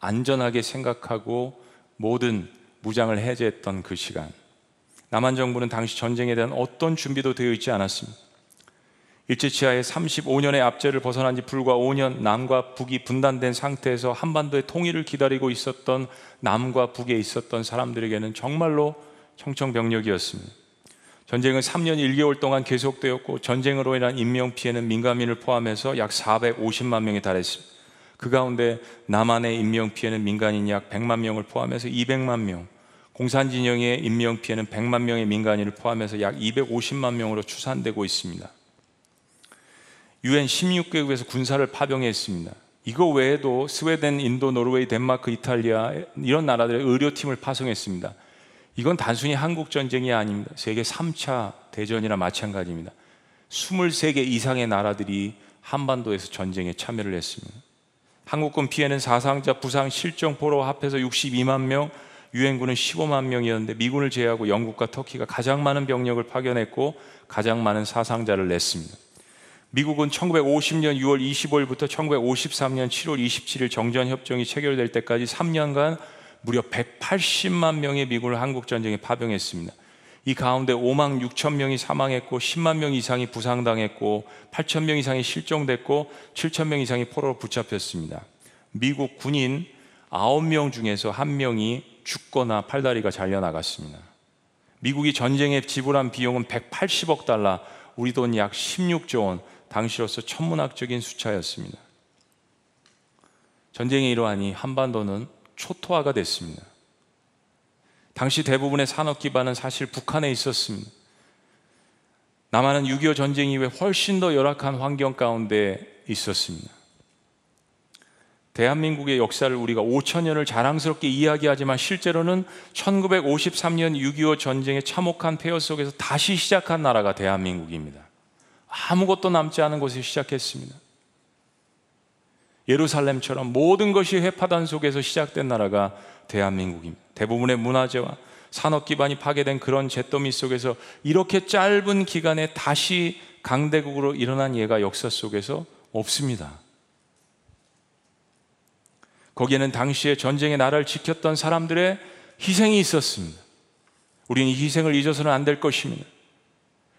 안전하게 생각하고 모든 무장을 해제했던 그 시간. 남한 정부는 당시 전쟁에 대한 어떤 준비도 되어 있지 않았습니다. 일제치하의 35년의 압제를 벗어난 지 불과 5년 남과 북이 분단된 상태에서 한반도의 통일을 기다리고 있었던 남과 북에 있었던 사람들에게는 정말로 청청병력이었습니다. 전쟁은 3년 1개월 동안 계속되었고 전쟁으로 인한 인명 피해는 민간민을 포함해서 약 450만 명에 달했습니다. 그 가운데 남한의 인명 피해는 민간인 약 100만 명을 포함해서 200만 명, 공산 진영의 인명 피해는 100만 명의 민간인을 포함해서 약 250만 명으로 추산되고 있습니다. 유엔 16개국에서 군사를 파병했습니다. 이거 외에도 스웨덴, 인도, 노르웨이, 덴마크, 이탈리아 이런 나라들의 의료팀을 파송했습니다. 이건 단순히 한국 전쟁이 아닙니다. 세계 3차 대전이나 마찬가지입니다. 23개 이상의 나라들이 한반도에서 전쟁에 참여를 했습니다. 한국군 피해는 사상자, 부상, 실종, 포로 합해서 62만 명, 유엔군은 15만 명이었는데 미군을 제외하고 영국과 터키가 가장 많은 병력을 파견했고 가장 많은 사상자를 냈습니다. 미국은 1950년 6월 25일부터 1953년 7월 27일 정전 협정이 체결될 때까지 3년간 무려 180만 명의 미군을 한국 전쟁에 파병했습니다. 이 가운데 5만 6천 명이 사망했고 10만 명 이상이 부상당했고 8천 명 이상이 실종됐고 7천 명 이상이 포로로 붙잡혔습니다. 미국 군인 9명 중에서 1명이 죽거나 팔다리가 잘려 나갔습니다. 미국이 전쟁에 지불한 비용은 180억 달러, 우리 돈 약 16조 원, 당시로서 천문학적인 숫자였습니다. 전쟁이 이러하니 한반도는 초토화가 됐습니다. 당시 대부분의 산업 기반은 사실 북한에 있었습니다. 남한은 6.25 전쟁 이후에 훨씬 더 열악한 환경 가운데 있었습니다. 대한민국의 역사를 우리가 5천년을 자랑스럽게 이야기하지만 실제로는 1953년 6.25 전쟁의 참혹한 폐허 속에서 다시 시작한 나라가 대한민국입니다. 아무것도 남지 않은 곳에 시작했습니다. 예루살렘처럼 모든 것이 회파단 속에서 시작된 나라가 대한민국입니다. 대부분의 문화재와 산업 기반이 파괴된 그런 잿더미 속에서 이렇게 짧은 기간에 다시 강대국으로 일어난 예가 역사 속에서 없습니다. 거기에는 당시에 전쟁의 나라를 지켰던 사람들의 희생이 있었습니다. 우리는 이 희생을 잊어서는 안 될 것입니다.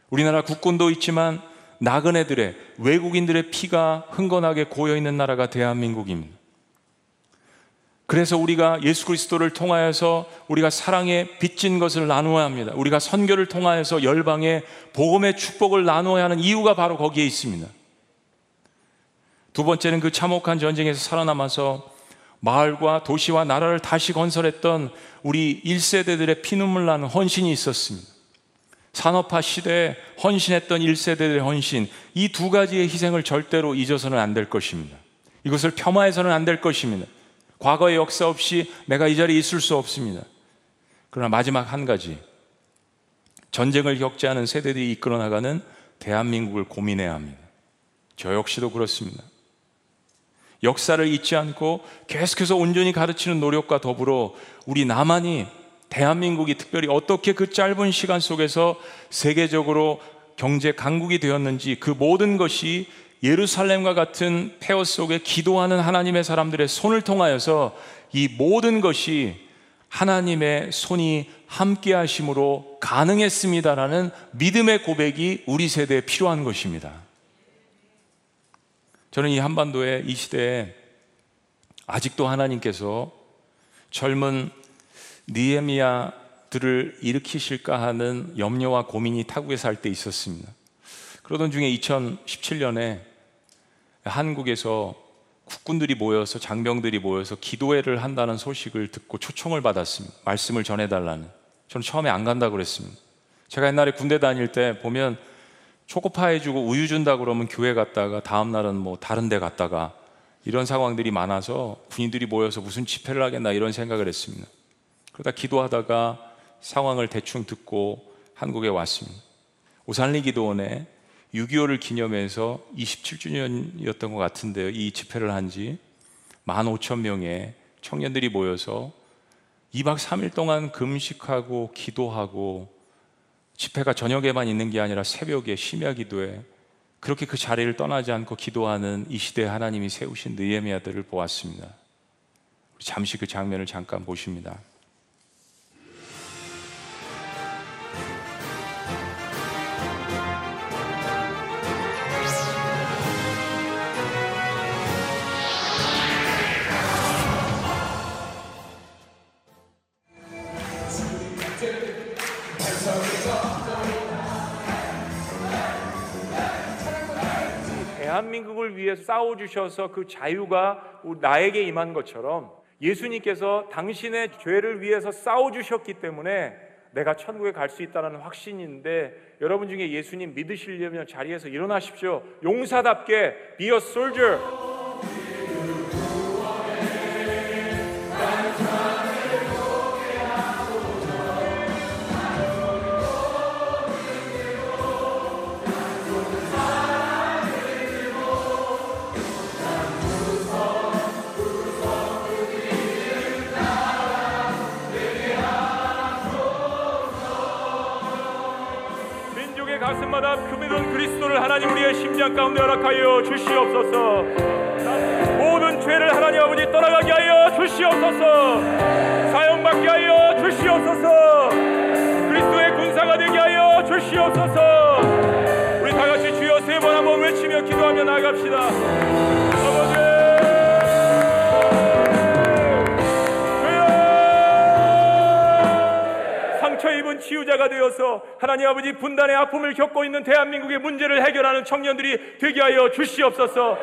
우리나라 국군도 있지만 나그네들의 외국인들의 피가 흥건하게 고여 있는 나라가 대한민국입니다. 그래서 우리가 예수 그리스도를 통하여서 우리가 사랑에 빚진 것을 나누어야 합니다. 우리가 선교를 통하여서 열방에 복음의 축복을 나누어야 하는 이유가 바로 거기에 있습니다. 두 번째는 그 참혹한 전쟁에서 살아남아서 마을과 도시와 나라를 다시 건설했던 우리 1세대들의 피눈물 나는 헌신이 있었습니다. 산업화 시대에 헌신했던 1세대들의 헌신, 이 두 가지의 희생을 절대로 잊어서는 안 될 것입니다. 이것을 폄하해서는 안 될 것입니다. 과거의 역사 없이 내가 이 자리에 있을 수 없습니다. 그러나 마지막 한 가지. 전쟁을 겪지 않은 세대들이 이끌어 나가는 대한민국을 고민해야 합니다. 저 역시도 그렇습니다. 역사를 잊지 않고 계속해서 온전히 가르치는 노력과 더불어 우리 남한이 대한민국이 특별히 어떻게 그 짧은 시간 속에서 세계적으로 경제 강국이 되었는지 그 모든 것이 예루살렘과 같은 폐허 속에 기도하는 하나님의 사람들의 손을 통하여서 이 모든 것이 하나님의 손이 함께 하심으로 가능했습니다라는 믿음의 고백이 우리 세대에 필요한 것입니다. 저는 이 한반도의 이 시대에 아직도 하나님께서 젊은 니에미아들을 일으키실까 하는 염려와 고민이 타국에 살 때 있었습니다. 그러던 중에 2017년에 한국에서 국군들이 모여서 장병들이 모여서 기도회를 한다는 소식을 듣고 초청을 받았습니다. 말씀을 전해달라는. 저는 처음에 안 간다고 그랬습니다. 제가 옛날에 군대 다닐 때 보면 초코파이 주고 우유 준다 그러면 교회 갔다가 다음 날은 뭐 다른 데 갔다가 이런 상황들이 많아서 군인들이 모여서 무슨 집회를 하겠나 이런 생각을 했습니다. 그러다 기도하다가 상황을 대충 듣고 한국에 왔습니다. 오산리 기도원에 6.25를 기념해서 27주년이었던 것 같은데요. 이 집회를 한 지 15,000명의 청년들이 모여서 2박 3일 동안 금식하고 기도하고 집회가 저녁에만 있는 게 아니라 새벽에 심야 기도에 그렇게 그 자리를 떠나지 않고 기도하는 이 시대에 하나님이 세우신 느헤미야들을 보았습니다. 잠시 그 장면을 잠깐 보십니다. 대한민국을 위해서 싸워주셔서 그 자유가 나에게 임한 것처럼 예수님께서 당신의 죄를 위해서 싸워주셨기 때문에 내가 천국에 갈 수 있다는 확신인데 여러분 중에 예수님 믿으시려면 자리에서 일어나십시오. 용사답게 be a soldier. 심장 가운데 허락하여 주시옵소서. 모든 죄를 하나님 아버지 떠나가게 하여 주시옵소서. 사용받게 하여 주시옵소서. 그리스도의 군사가 되게 하여 주시옵소서. 우리 다같이 주여 세 번 한번 외치며 기도하며 나아갑시다 치유자가 되어서 하나님 아버지 분단의 아픔을 겪고 있는 대한민국의 문제를 해결하는 청년들이 되게 하여 주시옵소서.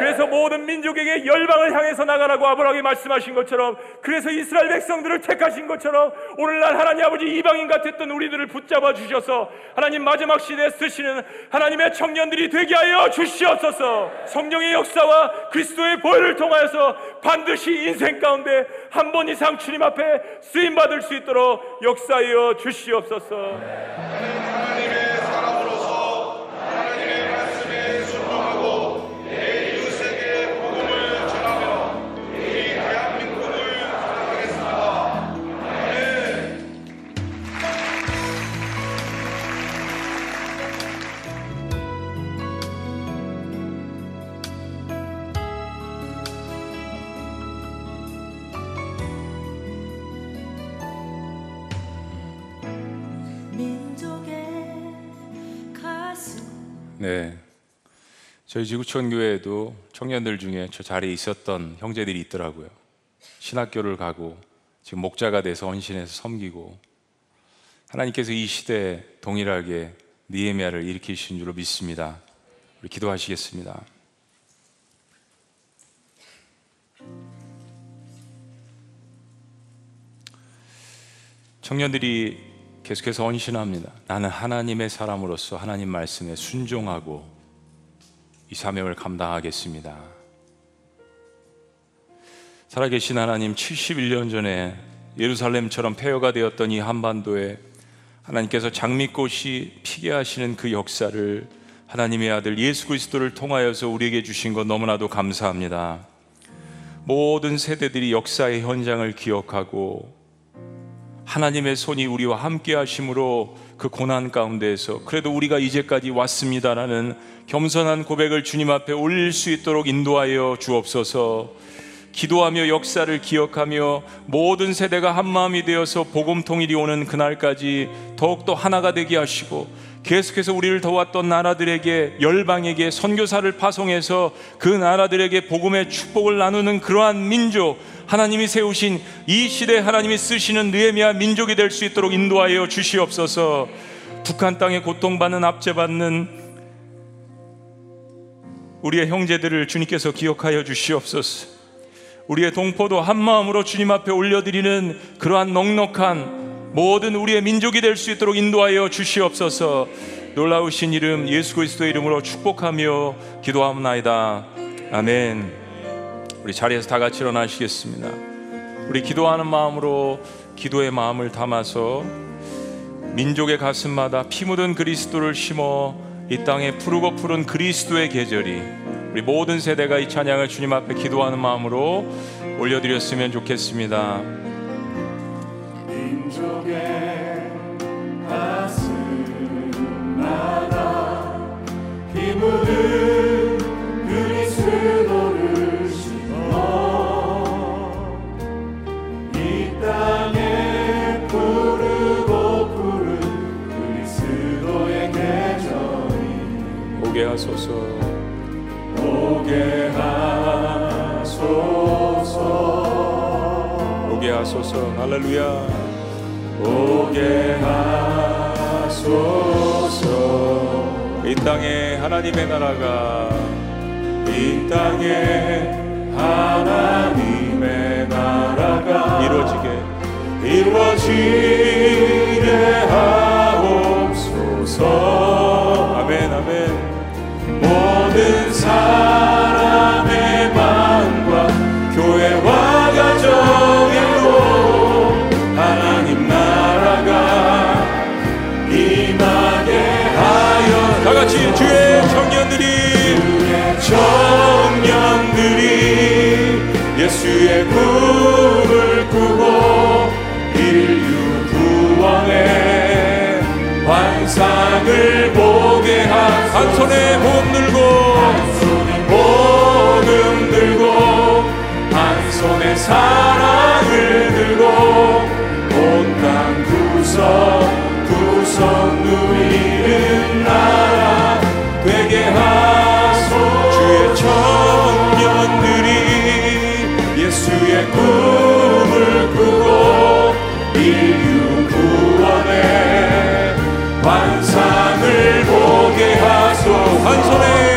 그래서 모든 민족에게 열방을 향해서 나가라고 아브라함이 말씀하신 것처럼 그래서 이스라엘 백성들을 택하신 것처럼 오늘날 하나님 아버지 이방인 같았던 우리들을 붙잡아 주셔서 하나님 마지막 시대에 쓰시는 하나님의 청년들이 되게 하여 주시옵소서. 성령의 역사와 그리스도의 보혈을 통하여서 반드시 인생 가운데 한 번 이상 주님 앞에 쓰임 받을 수 있도록 역사하여 주시옵소서. 네. 저희 지구촌 교회에도 청년들 중에 저 자리에 있었던 형제들이 있더라고요. 신학교를 가고 지금 목자가 돼서 헌신해서 섬기고 하나님께서 이 시대에 동일하게 니에미아를 일으키신 줄로 믿습니다. 우리 기도하시겠습니다. 청년들이 계속해서 헌신합니다. 나는 하나님의 사람으로서 하나님 말씀에 순종하고 이 사명을 감당하겠습니다. 살아계신 하나님 71년 전에 예루살렘처럼 폐허가 되었던 이 한반도에 하나님께서 장미꽃이 피게 하시는 그 역사를 하나님의 아들 예수 그리스도를 통하여서 우리에게 주신 것 너무나도 감사합니다. 모든 세대들이 역사의 현장을 기억하고 하나님의 손이 우리와 함께 하심으로 그 고난 가운데에서 그래도 우리가 이제까지 왔습니다라는 겸손한 고백을 주님 앞에 올릴 수 있도록 인도하여 주옵소서. 기도하며 역사를 기억하며 모든 세대가 한 마음이 되어서 복음 통일이 오는 그날까지 더욱더 하나가 되게 하시고 계속해서 우리를 도왔던 나라들에게 열방에게 선교사를 파송해서 그 나라들에게 복음의 축복을 나누는 그러한 민족 하나님이 세우신 이 시대 하나님이 쓰시는 느헤미야 민족이 될 수 있도록 인도하여 주시옵소서. 북한 땅에 고통받는 압제받는 우리의 형제들을 주님께서 기억하여 주시옵소서. 우리의 동포도 한 마음으로 주님 앞에 올려드리는 그러한 넉넉한 모든 우리의 민족이 될 수 있도록 인도하여 주시옵소서. 놀라우신 이름 예수 그리스도의 이름으로 축복하며 기도합나이다. 아멘. 우리 자리에서 다 같이 일어나시겠습니다. 우리 기도하는 마음으로 기도의 마음을 담아서 민족의 가슴마다 피 묻은 그리스도를 심어 이 땅에 푸르고 푸른 그리스도의 계절이 우리 모든 세대가 이 찬양을 주님 앞에 기도하는 마음으로 올려드렸으면 좋겠습니다. 오게 하소서. 오게 하소서. 할렐루야. 오게 하소서. 이 땅에 하나님의 나라가 이 땅에 하나님의 나라 나라가 이루어지게 이루어지게 하옵소서 예수의 꿈을 꾸고 인류 구원의 환상을 보게 하소서. 한 손에 봄 사랑을 들고 온 땅 구석 구석 누리는 나라 되게 하소서 주의 청년들이 예수의 꿈을 꾸고 인류 구원의 환상을 보게 하소서 한 손에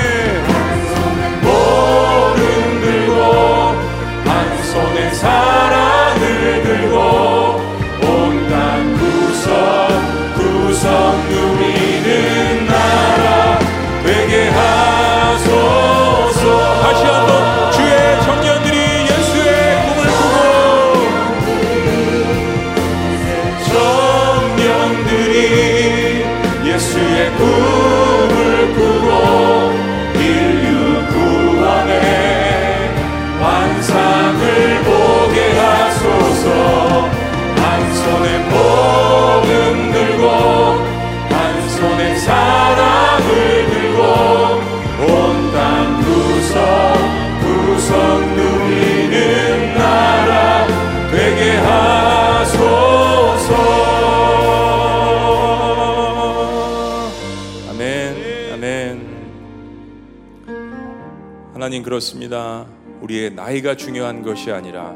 하나님 그렇습니다. 우리의 나이가 중요한 것이 아니라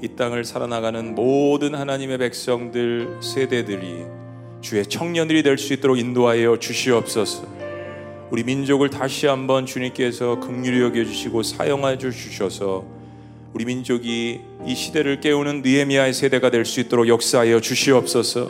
이 땅을 살아나가는 모든 하나님의 백성들 세대들이 주의 청년들이 될 수 있도록 인도하여 주시옵소서. 우리 민족을 다시 한번 주님께서 긍휼히 여겨 주시고 사용하여 주셔서 우리 민족이 이 시대를 깨우는 느헤미야의 세대가 될 수 있도록 역사하여 주시옵소서.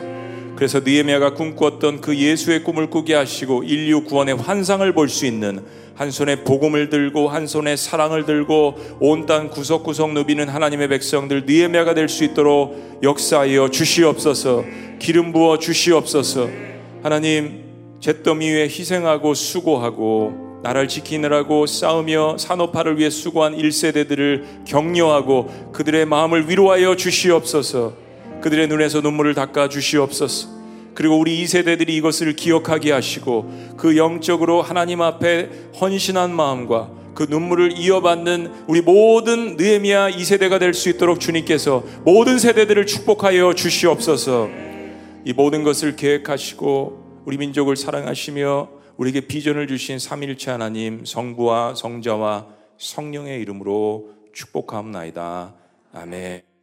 그래서 느헤미야가 꿈꾸었던 그 예수의 꿈을 꾸게 하시고 인류 구원의 환상을 볼 수 있는 한 손에 복음을 들고 한 손에 사랑을 들고 온 땅 구석구석 누비는 하나님의 백성들 느헤미야가 될 수 있도록 역사하여 주시옵소서. 기름 부어 주시옵소서. 하나님 잿더미 위에 희생하고 수고하고 나라를 지키느라고 싸우며 산업화를 위해 수고한 1세대들을 격려하고 그들의 마음을 위로하여 주시옵소서. 그들의 눈에서 눈물을 닦아 주시옵소서. 그리고 우리 2세대들이 이것을 기억하게 하시고 그 영적으로 하나님 앞에 헌신한 마음과 그 눈물을 이어받는 우리 모든 느헤미야 2세대가 될 수 있도록 주님께서 모든 세대들을 축복하여 주시옵소서. 이 모든 것을 계획하시고 우리 민족을 사랑하시며 우리에게 비전을 주신 삼일체 하나님 성부와 성자와 성령의 이름으로 축복하옵나이다. 아멘.